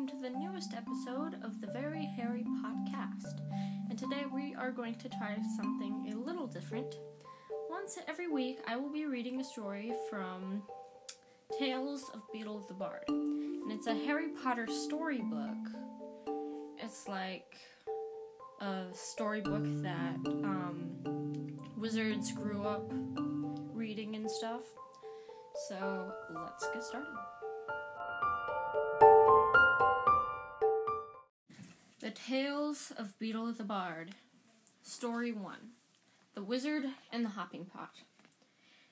welcome to the newest episode of the Very Hairy Podcast. And today we are going to try something a little different. Once every week, I will be reading a story from Tales of Beedle the Bard. And it's a Harry Potter storybook. It's like a storybook that um, wizards grew up reading and stuff. So let's get started. The Tales of Beedle the Bard. Story 1 The Wizard and the Hopping Pot.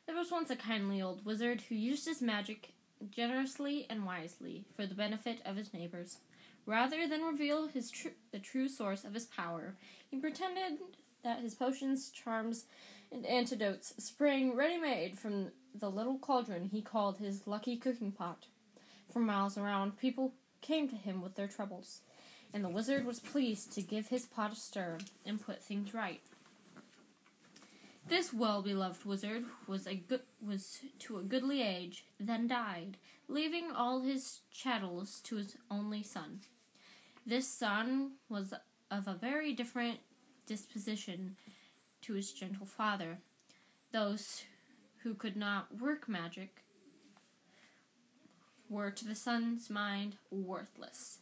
There was once a kindly old wizard who used his magic generously and wisely for the benefit of his neighbors. Rather than reveal his tr- the true source of his power, he pretended that his potions, charms, and antidotes sprang ready made from the little cauldron he called his lucky cooking pot. For miles around, people came to him with their troubles, and the wizard was pleased to give his pot a stir and put things right. This well-beloved wizard was a good was to a goodly age, then died, leaving all his chattels to his only son. This son was of a very different disposition to his gentle father. Those who could not work magic were to the son's mind worthless,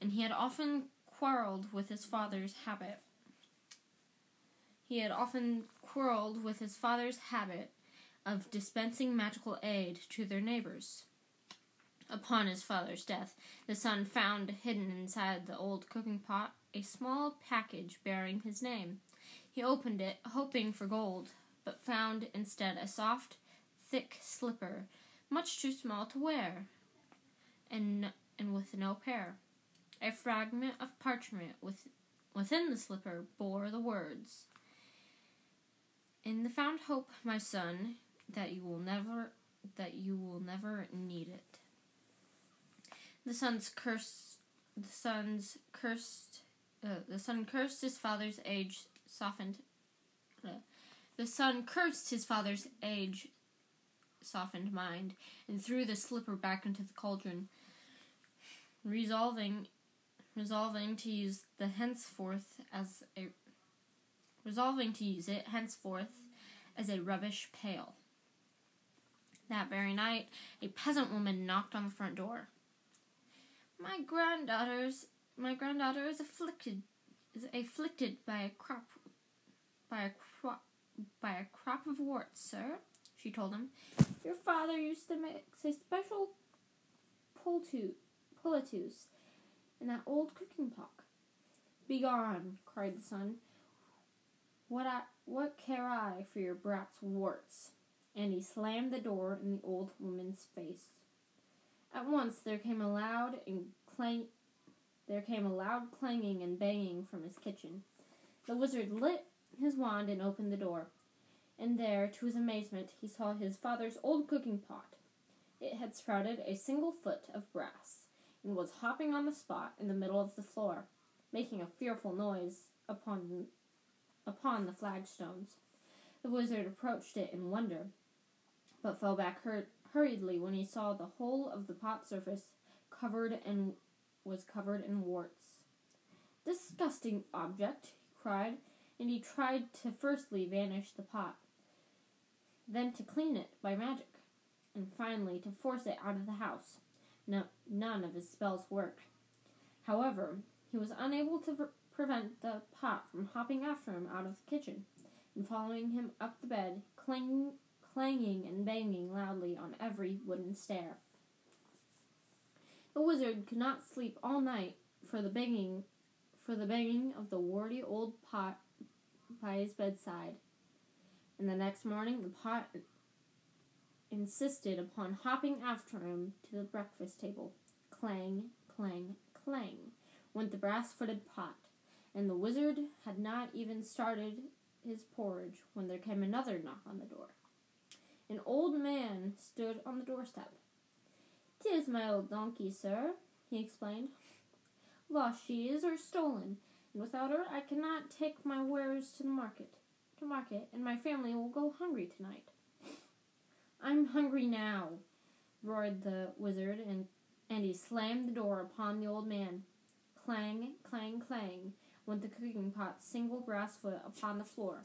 and he had often quarreled with his father's habit. He had often quarreled with his father's habit of dispensing magical aid to their neighbors. Upon his father's death, the son found hidden inside the old cooking pot a small package bearing his name. He opened it, hoping for gold, but found instead a soft, thick slipper, much too small to wear, and, and with no pair. A fragment of parchment with, within the slipper bore the words In the found hope, my son, that you will never that you will never need it. The son's curse the son's cursed uh, the son cursed his father's age softened uh, the son cursed his father's age softened mind and threw the slipper back into the cauldron resolving resolving to use the henceforth as a resolving to use it henceforth as a rubbish pail. That very night a peasant woman knocked on the front door. My granddaughter's my granddaughter is afflicted is afflicted by a crop by a crop by a crop of warts, sir, she told him. Your father used to mix a special poultice in that old cooking pot. Begone, cried the son. What I what care I for your brat's warts? And he slammed the door in the old woman's face. At once there came a loud and clang there came a loud clanging and banging from his kitchen. The wizard lit his wand and opened the door. And there, to his amazement, he saw his father's old cooking pot. It had sprouted a single foot of brass, and was hopping on the spot in the middle of the floor, making a fearful noise upon upon the flagstones. The wizard approached it in wonder, but fell back hur- hurriedly when he saw the whole of the pot surface covered and was covered in warts. Disgusting object, he cried, and he tried to firstly vanish the pot, then to clean it by magic, and finally to force it out of the house. No, none of his spells worked. However, he was unable to pre- prevent the pot from hopping after him out of the kitchen and following him up the bed, clang- clanging and banging loudly on every wooden stair. The wizard could not sleep all night for the banging for the banging of the warty old pot by his bedside. And the next morning the pot insisted upon hopping after him to the breakfast table. Clang, clang, clang went the brass footed pot, and the wizard had not even started his porridge when there came another knock on the door. An old man stood on the doorstep. "'Tis my old donkey, sir," he explained. "Lost she is, or stolen, and without her I cannot take my wares to the market, to market, and my family will go hungry tonight." "I'm hungry now," roared the wizard, and and he slammed the door upon the old man. Clang, clang, clang went the cooking pot's single brass foot upon the floor.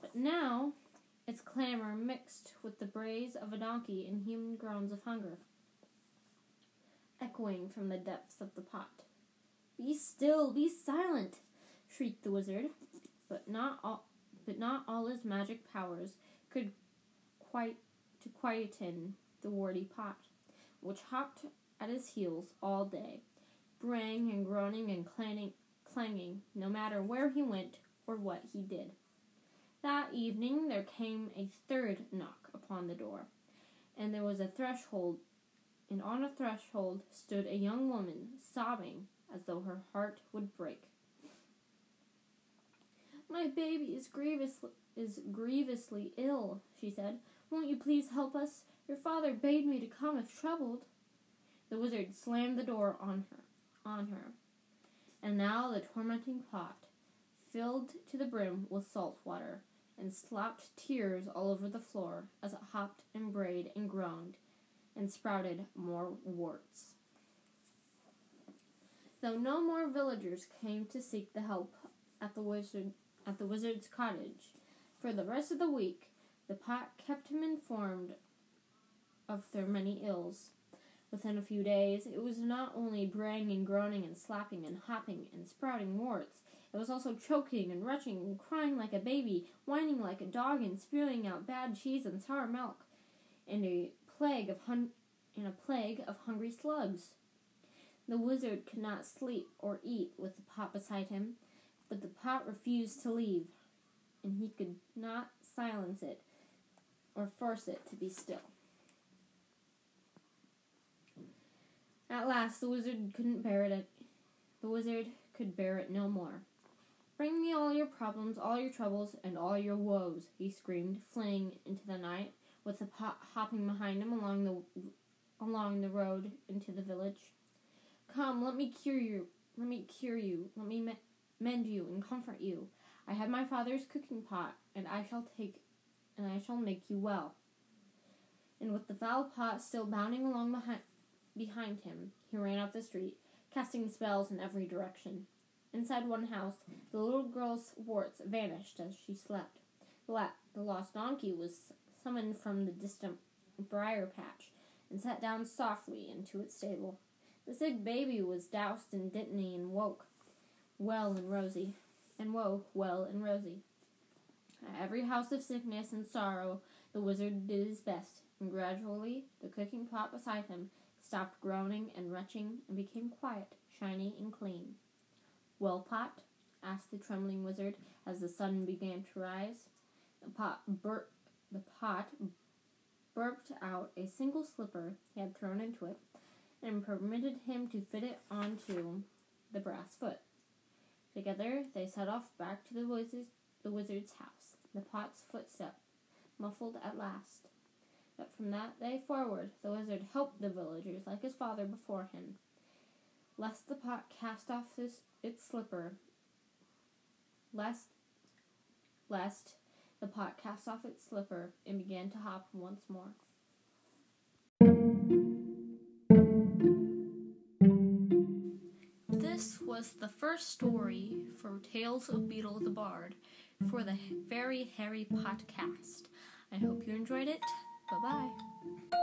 But now its clamor mixed with the brays of a donkey and human groans of hunger, echoing from the depths of the pot. Be still, be silent, shrieked the wizard, but not all, but not all his magic powers could quite to quieten the warty pot, which hopped at his heels all day, braying and groaning and clanging, clanging, no matter where he went or what he did. That evening there came a third knock upon the door, and there was a threshold, and on a threshold stood a young woman, sobbing as though her heart would break. My baby is grievously, is grievously ill, she said. Won't you please help us? Your father bade me to come if troubled. The wizard slammed the door on her, on her. And now the tormenting pot, filled to the brim with salt water, and slopped tears all over the floor as it hopped and brayed and groaned and sprouted more warts. Though no more villagers came to seek the help at the wizard at the wizard's cottage, for the rest of the week the pot kept him informed of their many ills. Within a few days, it was not only braying and groaning and slapping and hopping and sprouting warts, it was also choking and retching and crying like a baby, whining like a dog, and spewing out bad cheese and sour milk, and a plague of hun- and a plague of hungry slugs. The wizard could not sleep or eat with the pot beside him, but the pot refused to leave, and he could not silence it or force it to be still. At last, the wizard couldn't bear it. The wizard could bear it no more. Bring me all your problems, all your troubles, and all your woes, he screamed, fleeing into the night, with the pot hopping behind him along the along the road into the village. Come, let me cure you. Let me cure you. Let me me- mend you and comfort you. I have my father's cooking pot, and I shall take, and I shall make you well. And with the foul pot still bounding along behind, behind him, he ran up the street, casting spells in every direction. Inside one house, the little girl's warts vanished as she slept. The, lost donkey was summoned from the distant briar patch and sat down softly into its stable. The sick baby was doused in dittany and woke well and rosy, and woke well and rosy. At every house of sickness and sorrow, the wizard did his best, and gradually the cooking pot beside him stopped groaning and retching and became quiet, shiny, and clean. Well, Pot? asked the trembling wizard as the sun began to rise. The pot bur- the pot burped out a single slipper he had thrown into it, and permitted him to fit it onto the brass foot. Together they set off back to the wizard's, the wizard's house, the pot's footstep muffled at last. But from that day forward, the wizard helped the villagers like his father before him, lest the pot cast off his, its slipper, lest, lest the pot cast off its slipper and began to hop once more. This was the first story for Tales of Beedle the Bard for the Very Hairy Podcast. I hope you enjoyed it. Bye bye.